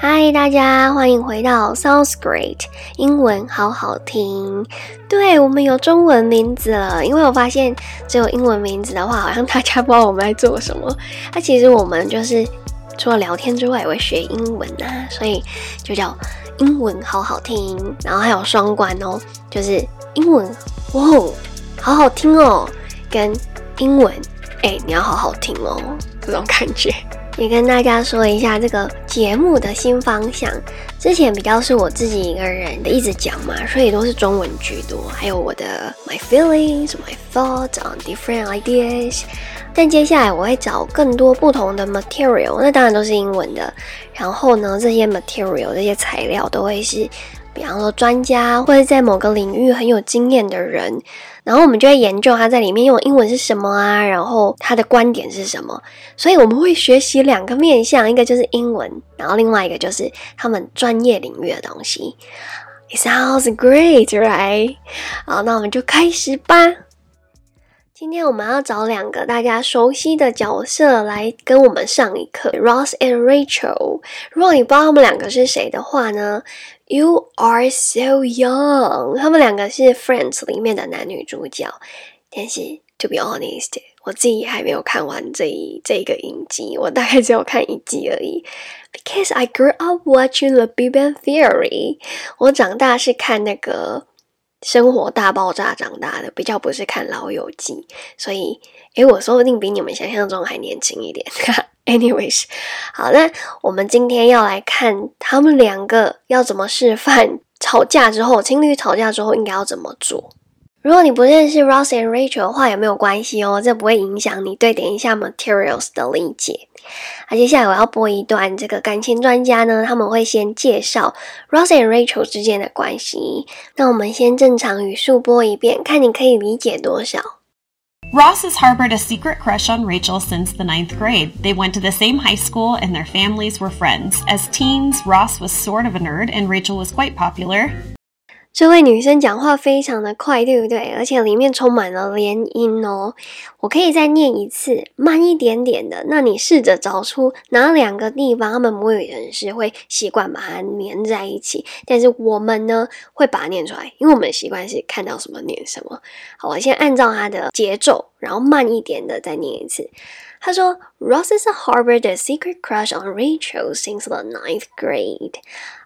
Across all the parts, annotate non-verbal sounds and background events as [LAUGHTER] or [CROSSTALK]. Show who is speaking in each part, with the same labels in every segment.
Speaker 1: 嗨，大家欢迎回到 Sounds Great，英文好好听。对我们有中文名字了，因为我发现只有英文名字的话，好像大家不知道我们在做什么。那其实我们就是除了聊天之外，也会学英文啊，所以就叫英文好好听。然后还有双关哦，就是英文哇，好好听哦，跟英文哎，你要好好听哦，这种感觉。也跟大家说一下这个节目的新方向。之前比较是我自己一个人的一直讲嘛，所以都是中文居多，还有我的 my feelings, my thoughts on different ideas。但接下来我会找更多不同的 material，那当然都是英文的。然后呢，这些 material 这些材料都会是。比方说，专家或者在某个领域很有经验的人，然后我们就会研究他在里面用英文是什么啊，然后他的观点是什么。所以我们会学习两个面向，一个就是英文，然后另外一个就是他们专业领域的东西。It sounds great, right？好，那我们就开始吧。今天我们要找两个大家熟悉的角色来跟我们上一课，Ross and Rachel。如果你不知道他们两个是谁的话呢，You are so young。他们两个是 Friends 里面的男女主角。但是，to be honest，我自己还没有看完这一这个影集，我大概只有看一集而已。Because I grew up watching The Big Bang Theory，我长大是看那个。生活大爆炸长大的，比较不是看老友记，所以，诶，我说不定比你们想象中还年轻一点。[LAUGHS] Anyways，好，那我们今天要来看他们两个要怎么示范吵架之后，情侣吵架之后应该要怎么做。如果你不认识 Ross and Rachel 的话，也没有关系哦，这不会影响你对等一下 materials 的理解。那接下来我要播一段，这个感情专家呢，他们会先介绍 Ross and Rachel 之间的关系。那我们先正常语速播一遍，看你可以理解多少。
Speaker 2: Ross has harbored a secret crush on Rachel since the ninth grade. They went to the same high school and their families were friends. As teens, Ross was sort of a nerd and Rachel was quite popular.
Speaker 1: 这位女生讲话非常的快，对不对？而且里面充满了连音哦。我可以再念一次，慢一点点的。那你试着找出哪两个地方，他们母语人士会习惯把它连在一起，但是我们呢会把它念出来，因为我们习惯是看到什么念什么。好，我先按照它的节奏，然后慢一点的再念一次。他说 ：“Ross has harbored a secret crush on Rachel since the ninth grade。”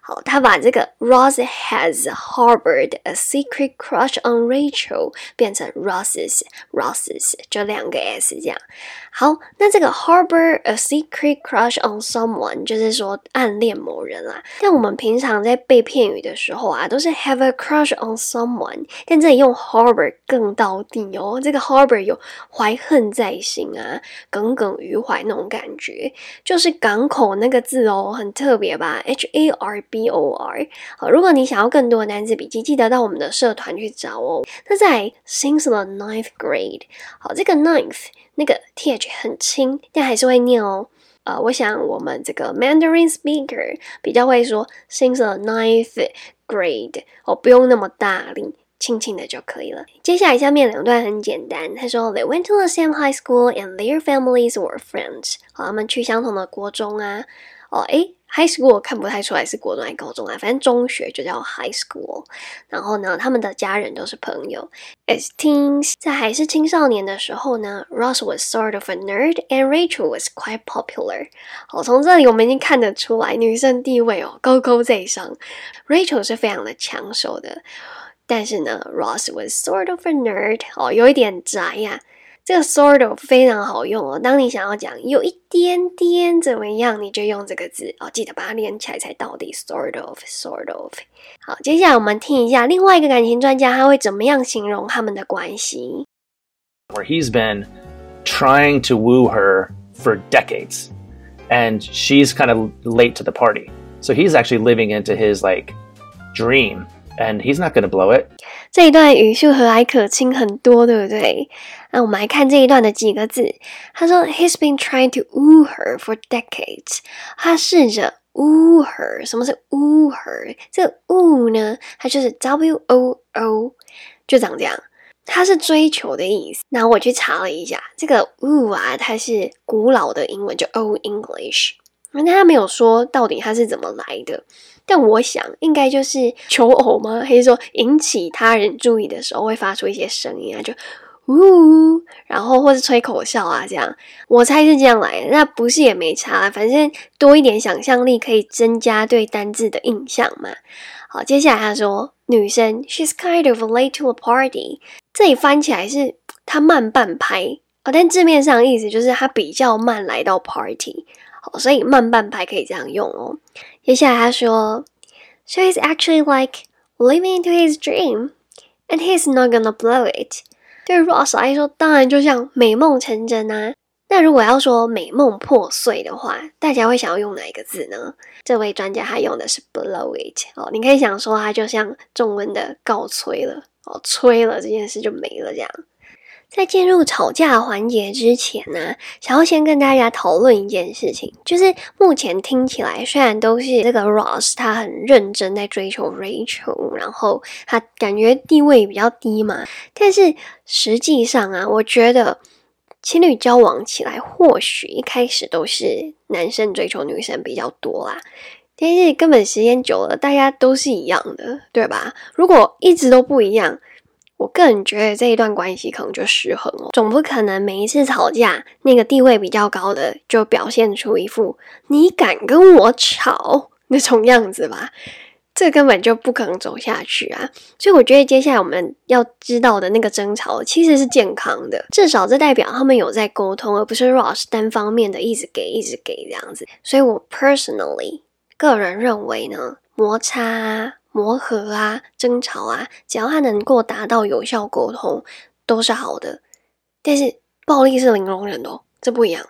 Speaker 1: 好，他把这个 Ross has harbored a secret crush on Rachel 变成 Ross's Ross's 就两个 s 这样。好，那这个 harbor a secret crush on someone 就是说暗恋某人啦。但我们平常在背片语的时候啊，都是 have a crush on someone，但这里用 harbor 更到底哦。这个 harbor 有怀恨在心啊，耿耿于 怀那种感觉，就是港口那个字哦，很特别吧？H A R B O R。好，如果你想要更多的单词笔记，记得到我们的社团去找哦。那在 since the ninth grade，好，这个 ninth 那个 th 很轻，但还是会念哦。呃，我想我们这个 Mandarin speaker 比较会说 since the ninth grade，哦，不用那么大力。轻轻的就可以了。接下来下面两段很简单。他说：“They went to the same high school and their families were friends。”好，他们去相同的国中啊。哦，诶 High school 我看不太出来是国中还是高中啊，反正中学就叫 high school。然后呢，他们的家人都是朋友。As teens，在还是青少年的时候呢，Ross was sort of a nerd and Rachel was quite popular。好，从这里我们已经看得出来，女生地位哦高高在上。Rachel 是非常的抢手的，但是呢，Ross was sort of a nerd，哦，有一点宅呀。这个 sort of 非常好用哦。当你想要讲有一点点怎么样，你就用这个字哦。记得把它连起来才到底。sort of，sort of。好，接下来我们听一下另外一个感情专家他会怎么样形容他们的关系。
Speaker 3: Where he's been trying to woo her for decades, and she's kind of late to the party. So he's actually living into his like dream and he's not going to blow it。
Speaker 1: 这一段语速和蔼可亲很多，对不对？那我们来看这一段的几个字。他说：“He's been trying to woo her for decades。”他试着 woo her。什么是 woo her？这个 woo 呢？它就是 W O O，就长这样。它是追求的意思。那我去查了一下，这个 woo 啊，它是古老的英文，就 Old English。那他没有说到底它是怎么来的，但我想应该就是求偶吗？还是说引起他人注意的时候会发出一些声音啊？就呜，然后或是吹口哨啊，这样我猜是这样来的。那不是也没差，反正多一点想象力可以增加对单字的印象嘛。好，接下来他说女生，she's kind of late to a party。这里翻起来是她慢半拍哦，但字面上意思就是她比较慢来到 party。好，所以慢半拍可以这样用哦。接下来他说，So he's actually like living into his dream, and he's not gonna blow it。对 Ross 来说，当然就像美梦成真啊。那如果要说美梦破碎的话，大家会想要用哪一个字呢？这位专家他用的是 blow it。哦，你可以想说，他就像中文的告吹了，哦，吹了这件事就没了这样。在进入吵架环节之前呢，想要先跟大家讨论一件事情，就是目前听起来虽然都是这个 Ross 他很认真在追求 Rachel，然后他感觉地位比较低嘛，但是实际上啊，我觉得情侣交往起来或许一开始都是男生追求女生比较多啦，但是根本时间久了，大家都是一样的，对吧？如果一直都不一样。我个人觉得这一段关系可能就失衡了，总不可能每一次吵架，那个地位比较高的就表现出一副你敢跟我吵 [LAUGHS] 那种样子吧？这根本就不可能走下去啊！所以我觉得接下来我们要知道的那个争吵其实是健康的，至少这代表他们有在沟通，而不是 Ross 单方面的一直给一直给这样子。所以我 personally 个人认为呢，摩擦。磨合啊，争吵啊，只要他能够达到有效沟通，都是好的。但是暴力是零容忍的，这不一样。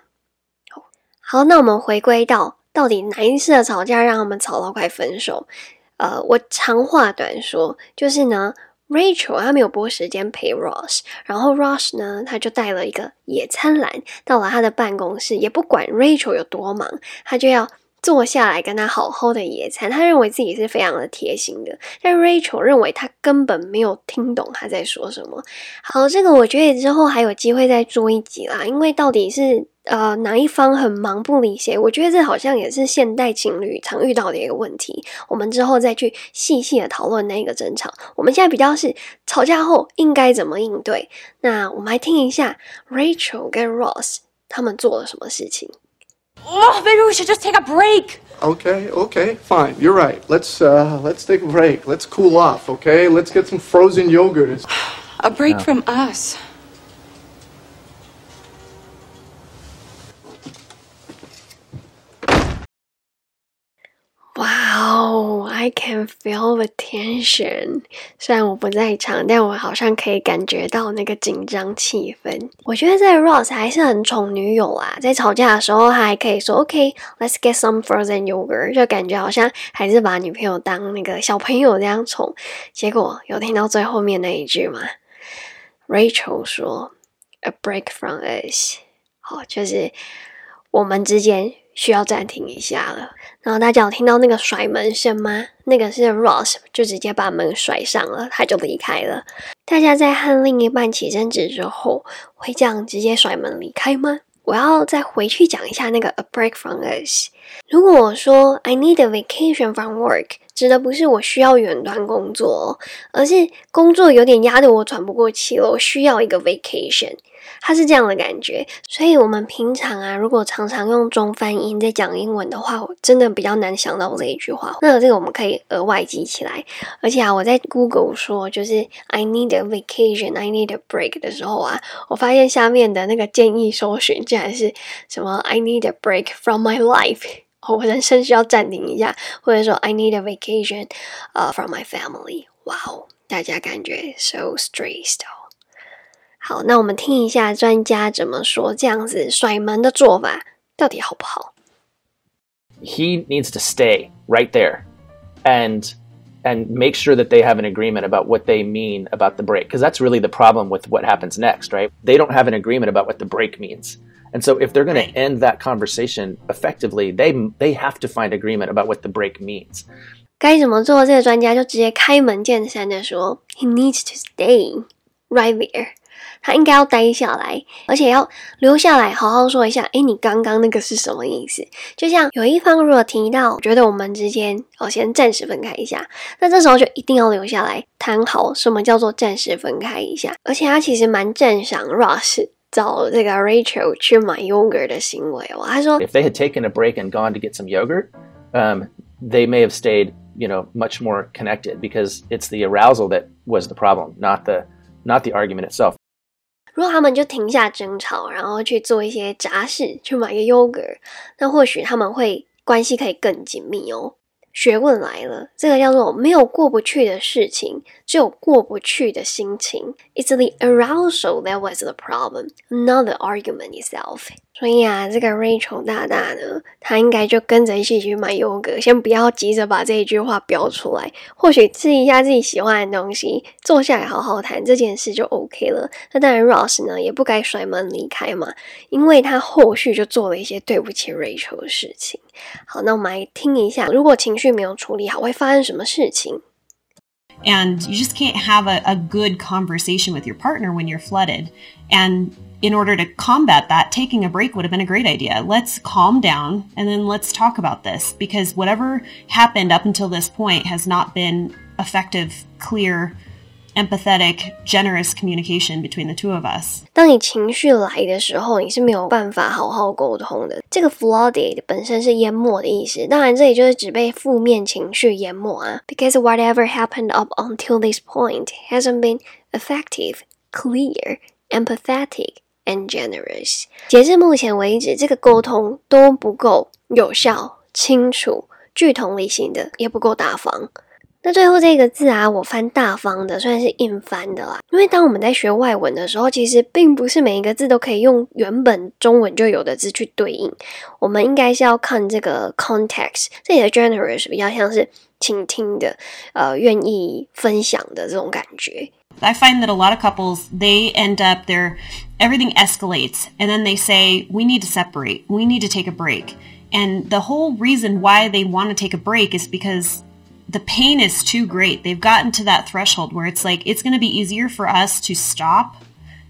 Speaker 1: 好，那我们回归到到底哪一次的吵架让他们吵到快分手？呃，我长话短说，就是呢，Rachel 他没有拨时间陪 Ross，然后 Ross 呢，他就带了一个野餐篮到了他的办公室，也不管 Rachel 有多忙，他就要。坐下来跟他好好的野餐，他认为自己是非常的贴心的，但 Rachel 认为他根本没有听懂他在说什么。好，这个我觉得之后还有机会再做一集啦，因为到底是呃哪一方很忙不理谁，我觉得这好像也是现代情侣常遇到的一个问题。我们之后再去细细的讨论那个争吵。我们现在比较是吵架后应该怎么应对。那我们来听一下 Rachel 跟 Ross 他们做了什么事情。
Speaker 4: Oh, maybe we should just take a break.
Speaker 5: Okay, okay, fine. You're right. Let's uh, let's take a break. Let's cool off. Okay, let's get some frozen yogurt. [SIGHS]
Speaker 4: A break from us.
Speaker 1: I can feel the tension. 虽然我不在场，但我好像可以感觉到那个紧张气氛。我觉得这个 Ross 还是很宠女友啊，在吵架的时候，他还可以说 OK, let's get some frozen yogurt，就感觉好像还是把女朋友当那个小朋友这样宠。结果有听到最后面那一句吗？Rachel 说 A break from us，好，就是我们之间。需要暂停一下了。然后大家有听到那个甩门声吗？那个是 Ross 就直接把门甩上了，他就离开了。大家在和另一半起争执之后，会这样直接甩门离开吗？我要再回去讲一下那个 A break from us。如果我说 I need a vacation from work，指的不是我需要远端工作，而是工作有点压得我喘不过气了，我需要一个 vacation。它是这样的感觉，所以我们平常啊，如果常常用中翻音在讲英文的话，我真的比较难想到这一句话。那这个我们可以额外记起来。而且啊，我在 Google 说就是 I need a vacation, I need a break 的时候啊，我发现下面的那个建议搜寻竟然是什么 I need a break from my life，[LAUGHS] 我人生需要暂停一下，或者说 I need a vacation 呃 from my family。哇哦，大家感觉 so stressed。好，那我们听一下专家怎么说，这样子甩门的做法到底好不好？
Speaker 3: He needs to stay right there, and and make sure that they have an agreement about what they mean about the break, because that's really the problem with what happens next, right? They don't have an agreement about what the break means. And so if they're going to end that conversation effectively, they they have to find agreement about what the break means.
Speaker 1: 该怎么做？这个专家就直接开门见山的说，He needs to stay right there. 他应该要待下来，而且要留下来好好说一下，诶，你刚刚那个是什么意思？就像有一方如果提到，觉得我们之间哦先暂时分开一下，那这时候就一定要留下来谈好什么叫做暂时分开一下。而且他其实蛮赞赏 Ross 找这个 Rachel 去买 yogurt 的行为哦。他说
Speaker 3: If they had taken a break and gone to get some yogurt, um, they may have stayed, you know, much more connected because it's the arousal that was the problem, not the not the argument itself.
Speaker 1: 如果他们就停下争吵，然后去做一些杂事，去买个 yogurt，那或许他们会关系可以更紧密哦。学问来了，这个叫做没有过不去的事情，只有过不去的心情。It's the arousal that was the problem, not the argument itself. 所以啊，这个 Rachel 大大呢，他应该就跟着一起去买优格，先不要急着把这一句话标出来，或许吃一下自己喜欢的东西，坐下来好好谈这件事就 OK 了。那当然，Ross 呢也不该甩门离开嘛，因为他后续就做了一些对不起 Rachel 的事情。好，那我们来听一下，如果情绪没有处理好，会发生什么事情
Speaker 2: ？And you just can't have a, a good conversation with your partner when you're flooded. And in order to combat that, taking a break would have been a great idea. Let's calm down and then let's talk about this because whatever happened up until this point has not been effective, clear, empathetic, generous communication between the two of us.
Speaker 1: 当你情绪来的时候，你是没有办法好好沟通的。这个 flooded 本身是淹没的意思，当然这里就是指被负面情绪淹没啊。Because whatever happened up until this point hasn't been effective, clear, empathetic, And generous。截至目前为止，这个沟通都不够有效、清楚、具同理心的，也不够大方。那最后这个字啊，我翻大方的，算是硬翻的啦。因为当我们在学外文的时候，其实并不是每一个字都可以用原本中文就有的字去对应。我们应该是要看这个 context。这里的 generous 比较像是倾听的，呃，愿意分享的这种感觉。
Speaker 2: I find that a lot of couples, they end up their everything escalates, and then they say, we need to separate, we need to take a break. And the whole reason why they want to take a break is because the pain is too great. They've gotten to that threshold where it's like, it's going to be easier for us to stop,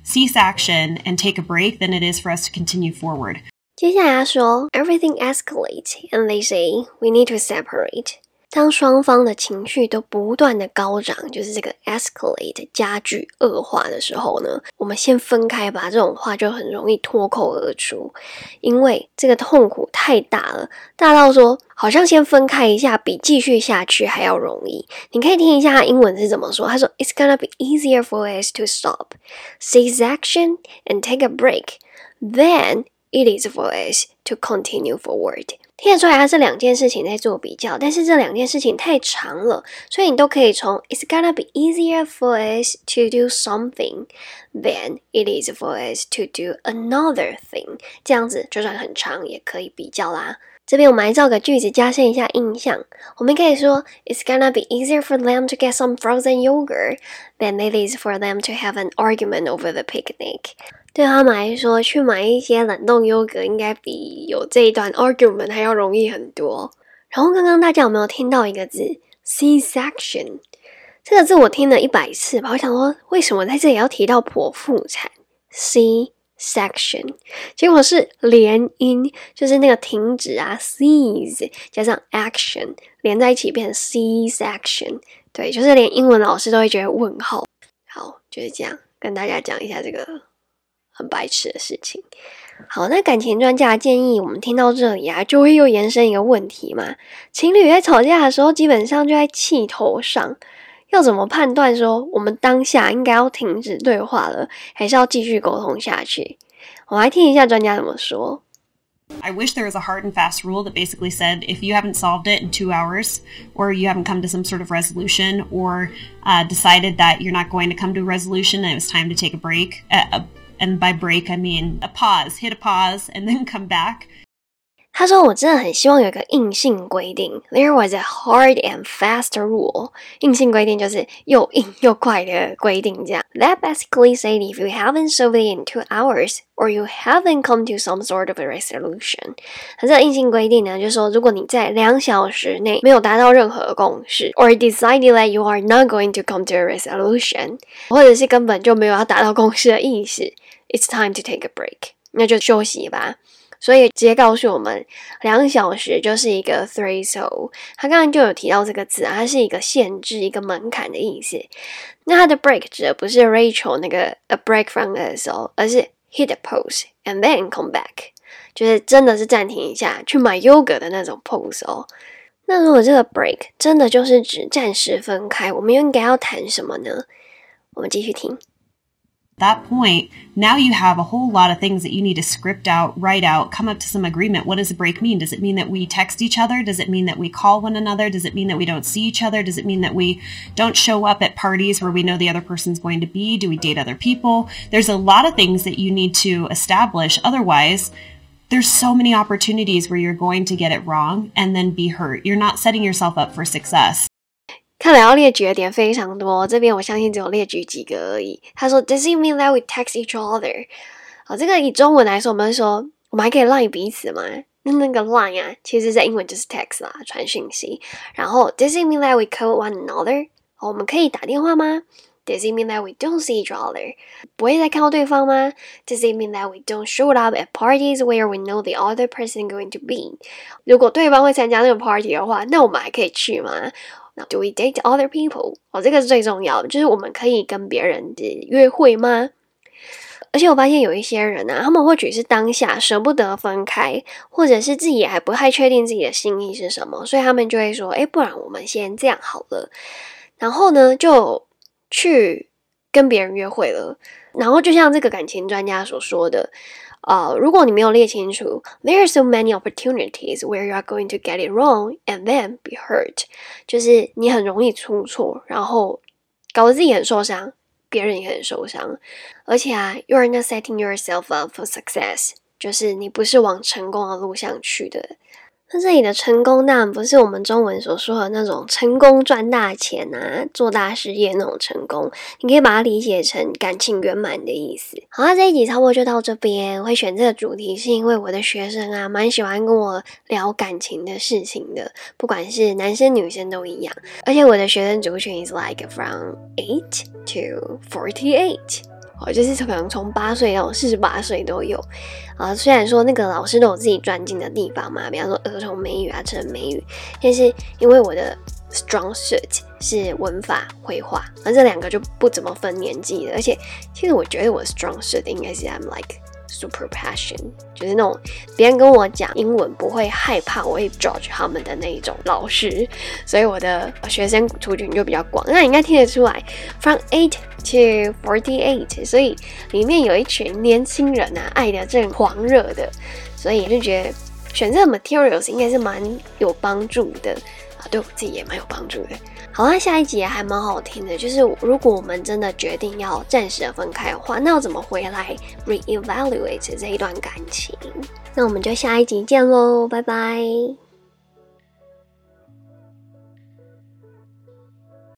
Speaker 2: cease action, and take a break than it is for us to continue forward.
Speaker 1: 接下来说，everything escalates, and they say we need to separate. 当双方的情绪都不断的高涨，就是这个 escalate 加剧恶化的时候呢，我们先分开吧。这种话就很容易脱口而出，因为这个痛苦太大了，大到说好像先分开一下比继续下去还要容易。你可以听一下英文是怎么说，他说 It's gonna be easier for us to stop, cease action, and take a break. Then it is for us to continue forward. 听得出来，它是两件事情在做比较，但是这两件事情太长了，所以你都可以从 It's gonna be easier for us to do something than it is for us to do another thing。这样子就算很长，也可以比较啦。这边我们来造个句子，加深一下印象。我们可以说，It's gonna be easier for them to get some frozen yogurt than it is for them to have an argument over the picnic。对他们来说，去买一些冷冻优格应该比有这一段 argument 还要容易很多。然后刚刚大家有没有听到一个字 C-section？这个字我听了一百次吧。我想说，为什么在这里要提到剖腹产 C-section？结果是连音，就是那个停止啊，cease 加上 action 连在一起变成 C-section。对，就是连英文老师都会觉得问号。好，就是这样跟大家讲一下这个。很白痴的事情。好，那感情专家建议我们听到这里啊，就会又延伸一个问题嘛。情侣在吵架的时候，基本上就在气头上，要怎么判断说我们当下应该要停止对话了，还是要继续沟通下去？我来听一下专家怎么说。
Speaker 2: I wish there was a hard and fast rule that basically said if you haven't solved it in two hours, or you haven't come to some sort of resolution, or uh, decided that you're not going to come to a resolution and it was time to take a break, uh, and by break I mean a pause, hit a pause and then come back.
Speaker 1: 他说：“我真的很希望有一个硬性规定，There was a hard and fast rule。硬性规定就是又硬又快的规定，这样。That basically said if you haven't solved it in two hours or you haven't come to some sort of a resolution，它这个硬性规定呢，就是说如果你在两小时内没有达到任何共识，or decided that you are not going to come to a resolution，或者是根本就没有要达到共识的意思，It's time to take a break，那就休息吧。” 所以直接告诉我们，两小时就是一个 threshold。他刚刚就有提到这个字啊，它是一个限制、一个门槛的意思。那它的 break 指的不是 Rachel 那个 a break from the soul，而是 hit a pose and then come back，就是真的是暂停一下去买 yoga 的那种 pose 哦。那如果这个 break 真的就是指暂时分开，我们又应该要谈什么呢？我们继续听。
Speaker 2: That point, now you have a whole lot of things that you need to script out, write out, come up to some agreement. What does a break mean? Does it mean that we text each other? Does it mean that we call one another? Does it mean that we don't see each other? Does it mean that we don't show up at parties where we know the other person's going to be? Do we date other people? There's a lot of things that you need to establish. Otherwise, there's so many opportunities where you're going to get it wrong and then be hurt. You're not setting yourself up for success.
Speaker 1: 看来要列举的点非常多，这边我相信只有列举几个而已。他说，Does it mean that we text each other？好，这个以中文来说，我们说我们还可以 line 彼此吗？那那个 line 啊，其实在英文就是 text 啦，传讯息。然后，Does it mean that we call one another？我们可以打电话吗？Does it mean that we don't see each other？不会再看到对方吗？Does it mean that we don't show up at parties where we know the other person going to be？如果对方会参加那个 party 的话，那我们还可以去吗？那 Do we date other people？哦，这个是最重要的，就是我们可以跟别人的约会吗？而且我发现有一些人呢，他们或许是当下舍不得分开，或者是自己还不太确定自己的心意是什么，所以他们就会说：“哎，不然我们先这样好了。”然后呢，就去跟别人约会了。然后就像这个感情专家所说的。呃，如果你没有列清楚，there are so many opportunities where you are going to get it wrong and then be hurt，就是你很容易出错，然后搞得自己很受伤，别人也很受伤。而且啊，you are not setting yourself up for success，就是你不是往成功的路上去的。那这里的成功当然不是我们中文所说的那种成功赚大钱啊、做大事业那种成功，你可以把它理解成感情圆满的意思。好，那这一集差不多就到这边。会选这个主题是因为我的学生啊，蛮喜欢跟我聊感情的事情的，不管是男生女生都一样。而且我的学生族群 is like from eight to forty eight。哦，就是可能从八岁到四十八岁都有啊。虽然说那个老师都有自己专精的地方嘛，比方说儿童美语啊、成人美语，但是因为我的 strong suit 是文法、绘画，而这两个就不怎么分年纪的。而且，其实我觉得我 strong suit 应该是 I'm like super passion，就是那种别人跟我讲英文不会害怕，我会 judge 他们的那一种老师。所以我的学生族群就比较广。那你应该听得出来，from eight。to forty eight，所以里面有一群年轻人啊，爱的正狂热的，所以就觉得选这个 materials 应该是蛮有帮助的啊，对我自己也蛮有帮助的。好啦，下一集也还蛮好听的，就是如果我们真的决定要暂时的分开的话，那要怎么回来 reevaluate 这一段感情？那我们就下一集见喽，拜拜。